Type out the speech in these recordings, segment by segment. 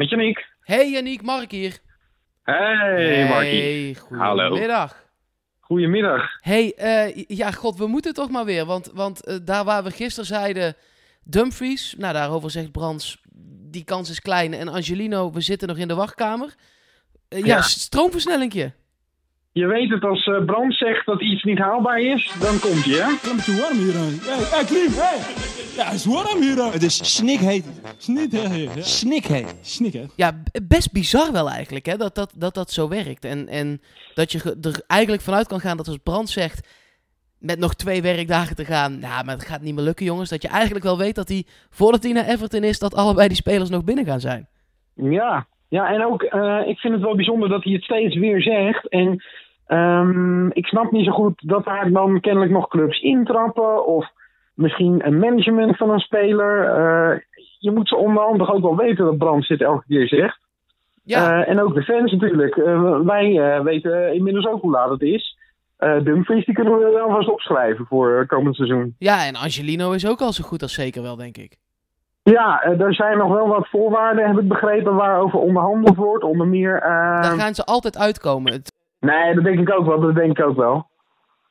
Met Janiek. Hey Janiek, Mark hier. Hey, Markie. Hallo. Goedemiddag. Goedemiddag. Hey, eh, ja, god, we moeten toch maar weer. Want, want eh, daar waar we gisteren zeiden, Dumfries, nou daarover zegt Brands, die kans is klein. En Angelino, we zitten nog in de wachtkamer. Eh, ja, Ja. stroomversnellingje. Je weet het, als eh, Brand zegt dat iets niet haalbaar is, dan komt hij, hè? Het is te warm hier. Hey, hey Klim, hey. Ja, het is warm hier. Het is snikheet. Snikheet. Snik, hè. Ja, best bizar wel eigenlijk, hè, dat dat, dat, dat zo werkt. En, en dat je er eigenlijk vanuit kan gaan dat als Brand zegt, met nog twee werkdagen te gaan, nou, maar het gaat niet meer lukken, jongens. Dat je eigenlijk wel weet dat hij, voordat hij naar Everton is, dat allebei die spelers nog binnen gaan zijn. Ja, ja en ook, eh, ik vind het wel bijzonder dat hij het steeds weer zegt. En ehm, ik snap niet zo goed dat daar dan kennelijk nog clubs intrappen. Of misschien een management van een speler. Eh, je moet ze onderhandig ook wel weten dat Brand dit elke keer zegt. Ja, Eh, en ook de fans natuurlijk. Wij weten inmiddels ook hoe laat het is. Dumfries, die kunnen we wel vast opschrijven voor komend seizoen. ja, en Angelino is ook al zo goed als zeker wel, denk ik. Ja, eh, er zijn nog wel wat voorwaarden, heb ik begrepen, waarover onderhandeld wordt. Onder meer. eh, Daar gaan ze altijd uitkomen. Nee, dat denk ik ook wel. Dat denk ik ook wel.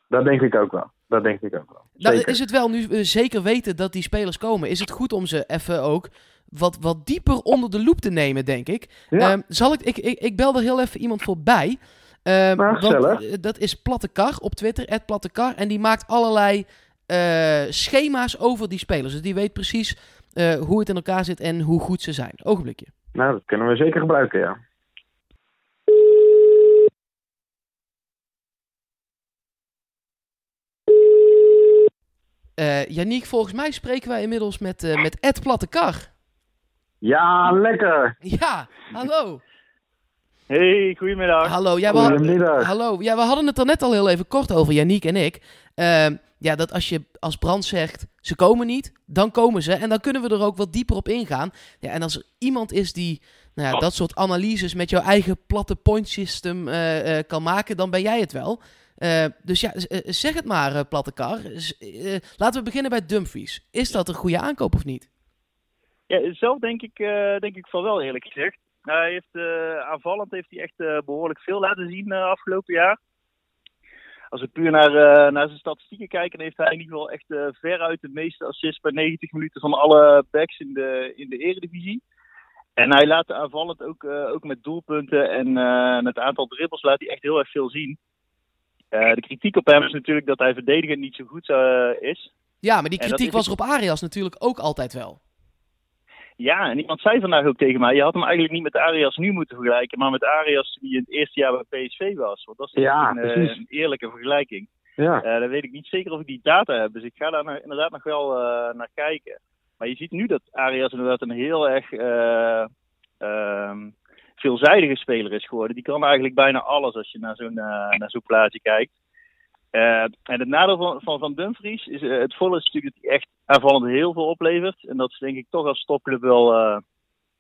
Dat denk ik ook wel. Dat denk ik ook wel. Nou, Zeker. is het wel nu we zeker weten dat die spelers komen? Is het goed om ze even ook wat, wat dieper onder de loep te nemen, denk ik? Ja. Ehm, zal ik, ik, ik, ik bel er heel even iemand voorbij. Ehm, Nou, want, eh, dat is Platte Kar op Twitter, @plattekar, En die maakt allerlei eh, schema's over die spelers. Dus die weet precies eh, hoe het in elkaar zit en hoe goed ze zijn. Ogenblikje. Nou, dat kunnen we zeker gebruiken, ja. Eh Janiek, volgens mij spreken wij inmiddels met, eh met Ed Plattekar. Ja, lekker. Ja, hallo. Hey, goedemiddag. Hallo, ja, we, hadden- Goedemiddag. hallo. Ja, we hadden het er net al heel even kort over, Janiek en ik. Ehm, ja, dat als je als brand zegt, ze komen niet, dan komen ze. En dan kunnen we er ook wat dieper op ingaan. Ja, en als er iemand is die nou ja, dat soort analyses met jouw eigen platte point system eh, eh, kan maken, dan ben jij het wel. Eh, dus ja, zeg het maar, platte kar. Eh, laten we beginnen bij Dumfries. Is dat een goede aankoop of niet? Ja, zelf denk ik, eh, denk ik van wel, eerlijk gezegd. Hij heeft, eh, aanvallend heeft hij echt eh, behoorlijk veel laten zien eh, afgelopen jaar. Als we puur naar, naar zijn statistieken kijken, dan heeft hij in ieder geval echt veruit de meeste assists per 90 minuten van alle backs in de, in de eredivisie. En hij laat aanvallend ook, ook met doelpunten en met het aantal dribbles laat hij echt heel erg veel zien. De kritiek op hem is natuurlijk dat hij verdedigend niet zo goed is. Ja, maar die kritiek was er op Arias natuurlijk ook altijd wel. Ja, en iemand zei vandaag ook tegen mij, je had hem eigenlijk niet met Arias nu moeten vergelijken, maar met Arias die in het eerste jaar bij PSV was. Want dat is Ja, een, eh, een eerlijke vergelijking. Ja. Eh dan weet ik niet zeker of ik die data heb, dus ik ga daar nou inderdaad nog wel eh, naar kijken. Maar je ziet nu dat Arias inderdaad een heel erg eh, ehm, veelzijdige speler is geworden. Die kan eigenlijk bijna alles als je naar zo'n naar zo'n plaatje kijkt. Eh, en het nadeel van, van, van Dumfries is, eh, het volle is natuurlijk dat hij echt aanvallend heel veel oplevert. En dat is denk ik toch als topclub wel, eh,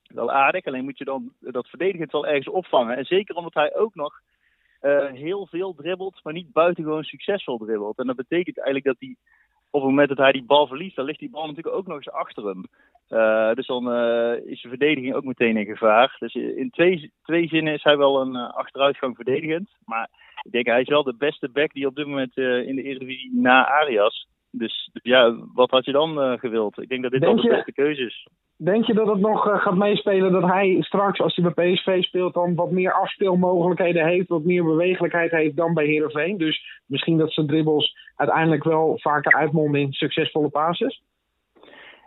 wel aardig. Alleen moet je dan dat verdedigend wel ergens opvangen. En zeker omdat hij ook nog heel veel dribbelt, maar niet buitengewoon succesvol dribbelt. En dat betekent eigenlijk dat hij op het moment dat hij die bal verliest, dan ligt die bal natuurlijk ook nog eens achter hem. Eh, dus dan eh, is de verdediging ook meteen in gevaar. Dus in twee, twee zinnen is hij wel een eh, achteruitgang verdedigend. Maar ik denk hij is wel de beste back die op dit moment in de Eredivisie na Arias. Dus ja, wat had je dan eh, gewild? Ik denk dat dit Denk de beste keuze is. Denk je dat het nog eh, gaat meespelen dat hij straks, als hij bij PSV speelt, dan wat meer afspeelmogelijkheden heeft, wat meer bewegelijkheid heeft dan bij Heerenveen? Dus misschien dat zijn dribbles uiteindelijk wel vaker uitmonden in succesvolle passes?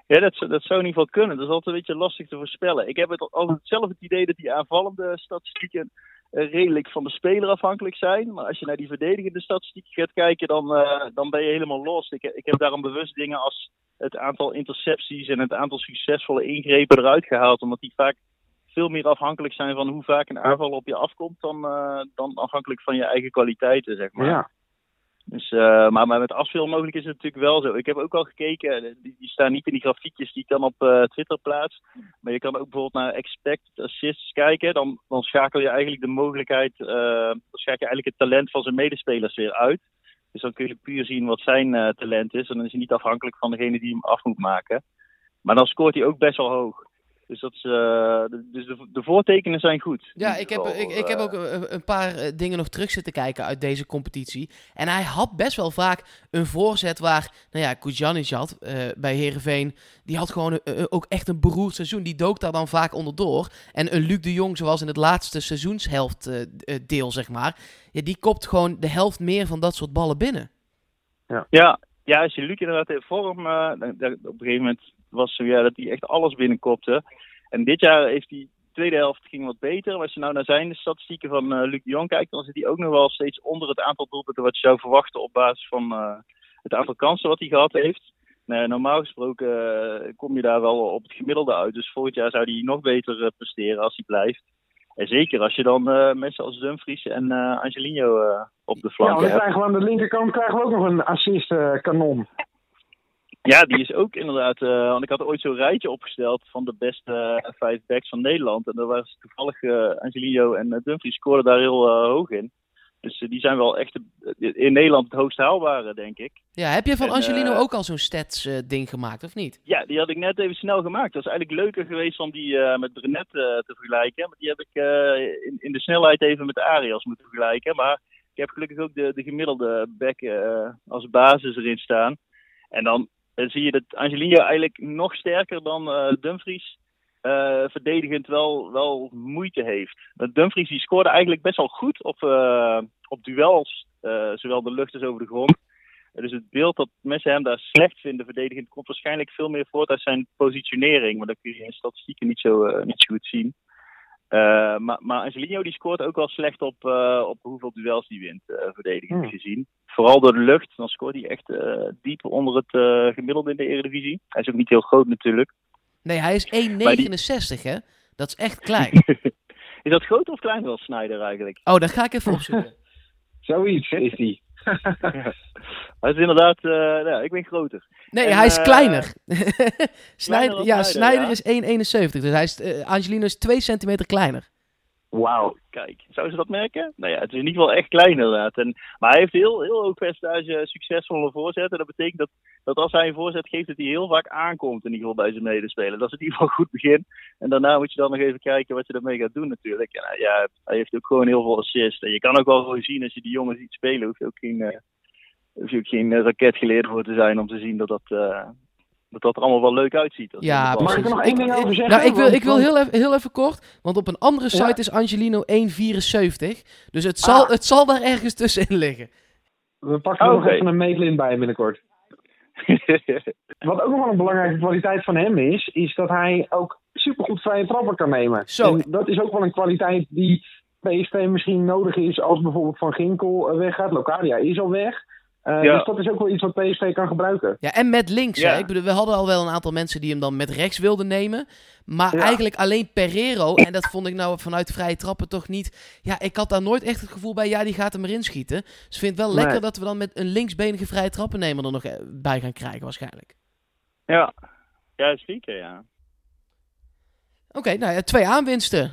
Ja, dat, zou- dat zou in ieder geval kunnen. Dat is altijd een beetje lastig te voorspellen. Ik heb het altijd zelf het idee dat die aanvallende statistieken redelijk van de speler afhankelijk zijn. Maar als je naar die verdedigende statistieken gaat kijken, dan, eh, dan ben je helemaal los. Ik, ik heb daarom bewust dingen als het aantal intercepties en het aantal succesvolle ingrepen eruit gehaald. Omdat die vaak veel meer afhankelijk zijn van hoe vaak een aanval op je afkomt dan, eh, dan afhankelijk van je eigen kwaliteiten, zeg maar. Ja. Dus, eh, maar, maar met afspeelmogelijk is het natuurlijk wel zo. Ik heb ook al gekeken, eh, die, die staan niet in die grafiekjes die ik dan op eh, Twitter plaats. Maar je kan ook bijvoorbeeld naar expected assists kijken. Dan, dan schakel je eigenlijk de mogelijkheid, eh, dan schakel je eigenlijk het talent van zijn medespelers weer uit. Dus dan kun je puur zien wat zijn talent is. En dan is hij niet afhankelijk van degene die hem af moet maken. Maar dan scoort hij ook best wel hoog. Dus, dat is, eh, de- dus de, de voortekenen zijn goed. Ja, ieder ik heb, ik, ik heb eh, ook een, een paar eh, dingen nog terug zitten kijken uit deze competitie. En hij had best wel vaak een voorzet waar, nou ja, Kujanic had eh, bij Herenveen. Die had gewoon ook echt een beroerd seizoen. Die dook daar dan vaak onderdoor. En een Luc de Jong, zoals in het laatste seizoenshelft eh, eh, deel, zeg maar. Ja, die kopt gewoon de helft meer van dat soort ballen binnen. Ja, ja, als je Luc inderdaad in vorm, eh, dan- dan- op een gegeven moment was het zo ja, dat hij echt alles binnenkopte. En dit jaar heeft die tweede helft ging wat beter. Maar als je nou naar zijn statistieken van eh, Luc de Jong kijkt, dan zit hij ook nog wel steeds onder het aantal doelpunten wat je zou verwachten op basis van eh, het aantal kansen wat hij gehad heeft. Nou, normaal gesproken eh, kom je daar wel op het gemiddelde uit. Dus volgend jaar zou hij nog beter presteren als hij blijft. En zeker als je dan mensen als Dumfries en Angelino op de Ja, flanken we hebt. krijgen we aan de linkerkant krijgen we ook nog een assist-kanon. Ja, die is ook inderdaad. eh, want ik had ooit zo'n rijtje opgesteld van de beste eh, vijf backs van Nederland. En daar was toevallig eh Angelino en uh, Dumfries scoorden daar heel hoog in. Dus die zijn wel echt in Nederland het hoogst haalbare, denk ik. Ja, heb je van En, Angelino ook al zo'n stats-ding gemaakt, of niet? Ja, die had ik net even snel gemaakt. Dat was eigenlijk leuker geweest om die met Brenet te vergelijken. Maar die heb ik in, in de snelheid even met de Arias moeten vergelijken. Maar ik heb gelukkig ook de, de gemiddelde back als basis erin staan. En dan zie je dat Angelino eigenlijk nog sterker dan eh, Dumfries eh, verdedigend wel, wel moeite heeft. Dumfries die scoorde eigenlijk best wel goed op, eh, op duels, zowel de lucht als over de grond. Dus het beeld dat mensen hem daar slecht vinden verdedigend komt waarschijnlijk veel meer voort uit zijn positionering. Maar dat kun je in statistieken niet zo, niet zo goed zien. Eh, maar, maar Angelino die scoort ook wel slecht op, eh, op hoeveel duels hij wint, eh, verdedigend Hmm. gezien. Vooral door de lucht, dan scoort hij echt eh, diep onder het eh, gemiddelde in de Eredivisie. Hij is ook niet heel groot natuurlijk. Nee, hij is 1,69 hè? Dat is echt klein. is dat groter of kleiner dan Snyder eigenlijk? Oh, dat ga ik even opzoeken. Zoiets is die. Hij is inderdaad, eh, nou, ik ben groter. Nee, En, hij is eh, kleiner. dan ja, ja. is 1,71. Dus hij is, eh, Angelino is 2 centimeter kleiner. Wauw, kijk. Zou ze dat merken? Nou ja, het is in ieder geval echt klein inderdaad. En, maar hij heeft heel, heel hoog percentage succesvolle voorzetten. Dat betekent dat, dat als hij een voorzet geeft, dat hij heel vaak aankomt in ieder geval bij zijn medespelers. Dat is in ieder geval een goed begin. En daarna moet je dan nog even kijken wat je daarmee gaat doen natuurlijk. En, uh, ja, hij heeft ook gewoon heel veel assists. En je kan ook wel gewoon zien als je die jongens ziet spelen, hoef je ook geen, uh, hoef je ook geen uh, raketgeleerd voor te zijn om te zien dat dat... Uh, dat dat er allemaal wel leuk uitziet. Ja, Mag ik er nog één ding over zeggen? Nou, ik wil, ik wil heel, even, heel even kort, want op een andere site Ja. is Angelino 1,74. Dus het zal, Ah. het zal daar ergens tussenin liggen. We pakken er Oh, nog even een meetlint bij binnenkort. Wat ook nog wel een belangrijke kwaliteit van hem is, is dat hij ook supergoed vrije trappen kan nemen. Zo. En dat is ook wel een kwaliteit die PSV misschien nodig is als bijvoorbeeld Van Ginkel eh, weggaat. Locadia is al weg. Uh, Ja. Dus dat is ook wel iets wat PSV kan gebruiken. Ja, en met links. Ja. Hè? Ik bedoel, we hadden al wel een aantal mensen die hem dan met rechts wilden nemen. Maar Ja. eigenlijk alleen Pereiro. En dat vond ik nou vanuit vrije trappen toch niet. Ja, ik had daar nooit echt het gevoel bij. Ja, die gaat hem erin schieten. Dus ik vind het wel Nee. lekker dat we dan met een linksbenige vrije trappennemer er nog eh, bij gaan krijgen, waarschijnlijk. ja. ja, zeker ja. Oké, nou ja, twee aanwinsten.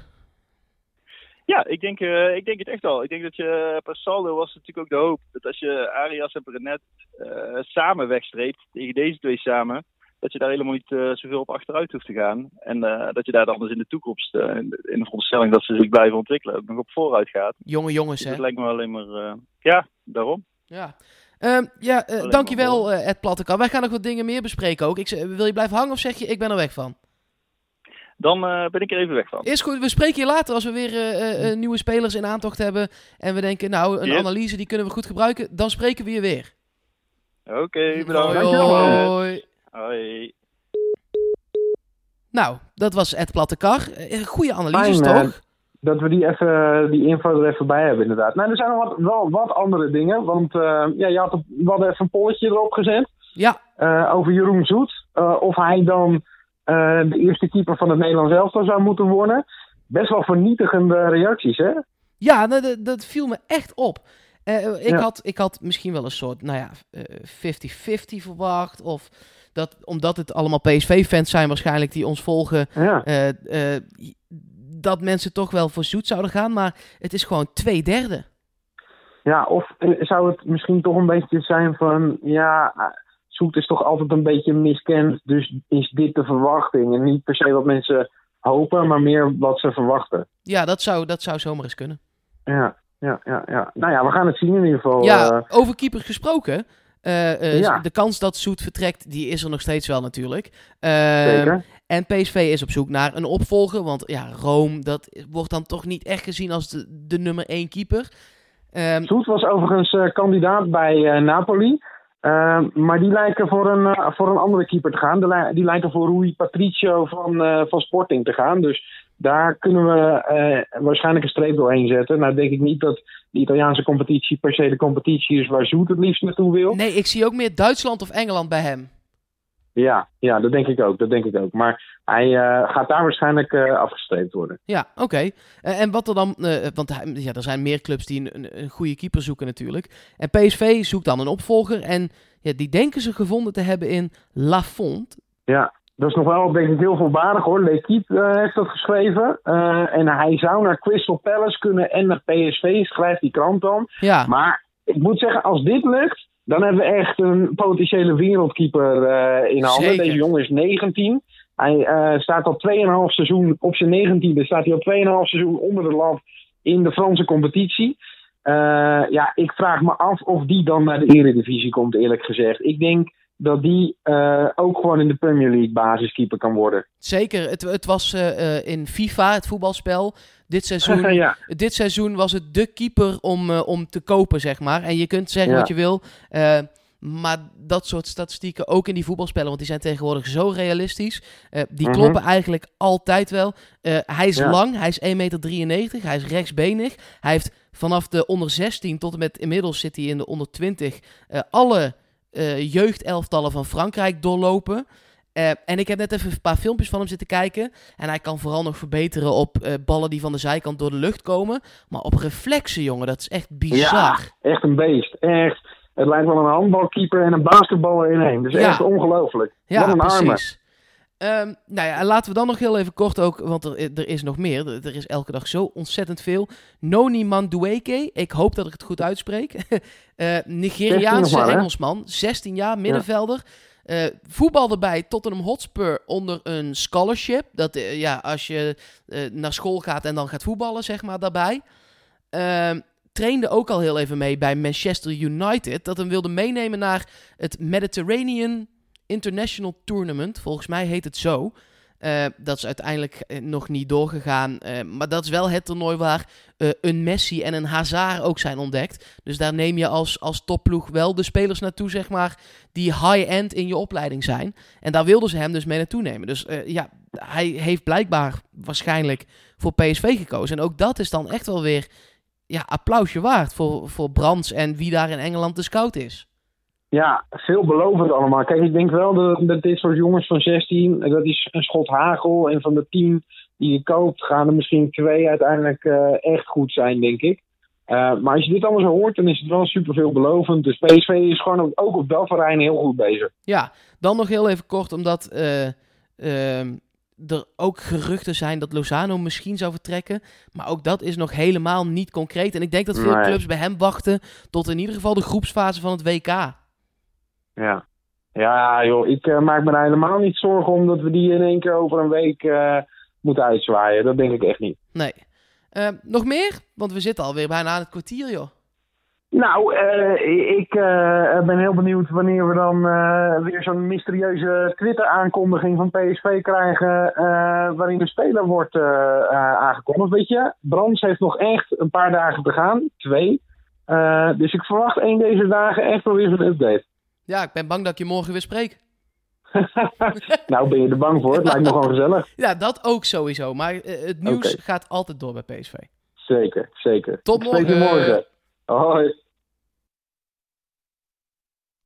Ja, ik denk, eh, ik denk het echt al. Ik denk dat je per saldo was natuurlijk ook de hoop dat als je Arias en Brenet eh, samen wegstreept, tegen deze twee samen, dat je daar helemaal niet eh, zoveel op achteruit hoeft te gaan. En eh, dat je daar dan dus in de toekomst, eh, in, de, in de veronderstelling dat ze zich blijven ontwikkelen, nog op vooruit gaat. Jonge jongens, Dus hè? dat lijkt me alleen maar, eh, ja, daarom. Ja. Ehm, ja, eh, dankjewel eh, Ed Plattekar. Wij gaan nog wat dingen meer bespreken ook. Ik, wil je blijven hangen of zeg je ik ben er weg van? Dan eh, ben ik er even weg van. Is goed, we spreken je later als we weer eh, eh, nieuwe spelers in aantocht hebben. En we denken, nou, een Yes. analyse die kunnen we goed gebruiken. Dan spreken we je weer. Oké, bedankt. Hoi, hoi. Hoi. Nou, dat was Ed Plattekar. Goede analyses, Fijn, toch? Dat we die, even, die info er even bij hebben, inderdaad. Nou, er zijn nog wat, wel wat andere dingen. Want eh, ja, je had we hadden even een polletje erop gezet. Ja, eh, over Jeroen Zoet. Eh, of hij dan de eerste keeper van het Nederlands elftal zou moeten worden. Best wel vernietigende reacties, hè? ja dat, dat- dat viel me echt op. Eh, ik, Ja. had, ik had misschien wel een soort, nou ja, eh, 50-50 verwacht. Of dat, omdat het allemaal PSV-fans zijn waarschijnlijk die ons volgen. Ja. eh, eh, dat mensen toch wel voor zoet zouden gaan. Maar het is gewoon twee derde. ja, of eh, zou het misschien toch een beetje zijn van... Ja, Zoet is toch altijd een beetje miskend. Dus is dit de verwachting? En niet per se wat mensen hopen, maar meer wat ze verwachten. Ja, dat zou, dat zou zomaar eens kunnen. Ja, ja, ja, ja. Nou ja, we gaan het zien in ieder geval. Ja, eh. over keeper gesproken. Eh, eh, Ja. De kans dat Soet vertrekt, die is er nog steeds wel natuurlijk. Eh, zeker. En PSV is op zoek naar een opvolger. Want ja, Rome, dat wordt dan toch niet echt gezien als de, de nummer één keeper. Ehm, Soet was overigens kandidaat bij Napoli. Eh, maar die lijken voor een, eh, voor een andere keeper te gaan. Die, die lijken voor Rui Patricio van, eh, van Sporting te gaan. Dus daar kunnen we eh, waarschijnlijk een streep doorheen zetten. Nou denk ik niet dat de Italiaanse competitie per se de competitie is waar Zoet het liefst naartoe wil. nee, ik zie ook meer Duitsland of Engeland bij hem. Ja, ja, dat denk ik ook. Dat denk ik ook. Maar hij eh, gaat daar waarschijnlijk eh, afgestreept worden. Ja, oké. Eh, en wat er dan, want hij- ja, er zijn meer clubs die een, een, een goede keeper zoeken natuurlijk. En PSV zoekt dan een opvolger en ja, die denken ze gevonden te hebben in Lafont. Ja, dat is nog wel denk ik heel voorbarig hoor. L'Equipe heeft dat geschreven. En hij zou naar Crystal Palace kunnen en naar PSV, schrijft die krant dan. Ja, Maar ik moet zeggen, als dit lukt, dan hebben we echt een potentiële wereldkeeper eh, in handen. Zeker. Deze jongen is 19. Hij eh, staat al 2,5 seizoen, op zijn 19e staat hij al 2,5 seizoen onder de lat in de Franse competitie. Eh, ja, ik vraag me af of die dan naar de Eredivisie komt, eerlijk gezegd. Ik denk dat die ook gewoon in de Premier League basiskeeper kan worden. zeker. Het, het was in FIFA, het voetbalspel, dit seizoen. ja, Dit seizoen was het de keeper om, eh, om te kopen, zeg maar. En je kunt zeggen Ja. wat je wil. eh, maar dat soort statistieken, ook in die voetbalspellen, want die zijn tegenwoordig zo realistisch. eh, die Mhm. kloppen eigenlijk altijd wel. Hij is Ja. lang, hij is 1,93 meter, hij is rechtsbenig. Hij heeft vanaf de onder 16 tot en met inmiddels zit hij in de onder 20 eh, alle jeugdelftallen van Frankrijk doorlopen. Eh, en ik heb net even een paar filmpjes van hem zitten kijken. En hij kan vooral nog verbeteren op eh, ballen die van de zijkant door de lucht komen. Maar op reflexen, jongen, dat is echt bizar. ja, echt een beest. Echt. Het lijkt wel een handbalkeeper en een basketballer in één. Ja. echt ongelooflijk. Ja, Wat een precies. Ehm, nou ja, en laten we dan nog heel even kort ook, want er, er is nog meer. Er, er is elke dag zo ontzettend veel. Noni Mandueke, ik hoop dat ik het goed uitspreek. 16 Nigeriaanse maar? Engelsman, 16 jaar, middenvelder. Eh, voetbalde bij Tottenham Hotspur onder een scholarship. Dat, eh, ja, als je eh, naar school gaat en dan gaat voetballen, zeg maar, daarbij. Ehm, trainde ook al heel even mee bij Manchester United. Dat hem wilde meenemen naar het Mediterranean International Tournament. Volgens mij heet het zo. Eh, dat is uiteindelijk eh, nog niet doorgegaan. eh, maar dat is wel het toernooi waar een Messi en een Hazard ook zijn ontdekt. Dus daar neem je als, als topploeg wel de spelers naartoe, zeg maar, die high-end in je opleiding zijn. En daar wilden ze hem dus mee naartoe nemen. Dus ja, hij heeft blijkbaar waarschijnlijk voor PSV gekozen. En ook dat is dan echt wel weer ja, applausje waard voor, voor Brands en wie daar in Engeland de scout is. Ja, veelbelovend allemaal. Kijk, ik denk wel dat, dat dit soort jongens van 16, dat is een schot hagel. En van de 10 die je koopt, gaan er misschien twee uiteindelijk eh, echt goed zijn, denk ik. Eh, maar als je dit allemaal zo hoort, dan is het wel super veelbelovend. Dus PSV is gewoon ook, ook op dat terrein heel goed bezig. Ja, dan nog heel even kort, omdat eh, ehm, er ook geruchten zijn dat Lozano misschien zou vertrekken. Maar ook dat is nog helemaal niet concreet. En ik denk dat veel Nee. clubs bij hem wachten tot in ieder geval de groepsfase van het WK. Ja, ja joh, ik eh, maak me daar helemaal niet zorgen om dat we die in één keer over een week eh, moeten uitzwaaien. Dat denk ik echt niet. Nee. Eh, nog meer? Want we zitten alweer bijna aan het kwartier, joh. Nou, ik ben heel benieuwd wanneer we dan weer zo'n mysterieuze Twitter-aankondiging van PSV krijgen. waarin de speler wordt aangekondigd. Weet je, Brands heeft nog echt een paar dagen te gaan. Twee. Dus ik verwacht één deze dagen echt wel weer zo'n update. Ja, ik ben bang dat ik je morgen weer spreek. nou, ben je er bang voor? Het lijkt me gewoon gezellig. Ja, dat ook sowieso. Maar eh, het nieuws gaat altijd door bij PSV. Zeker, zeker. Tot morgen. morgen. Hoi.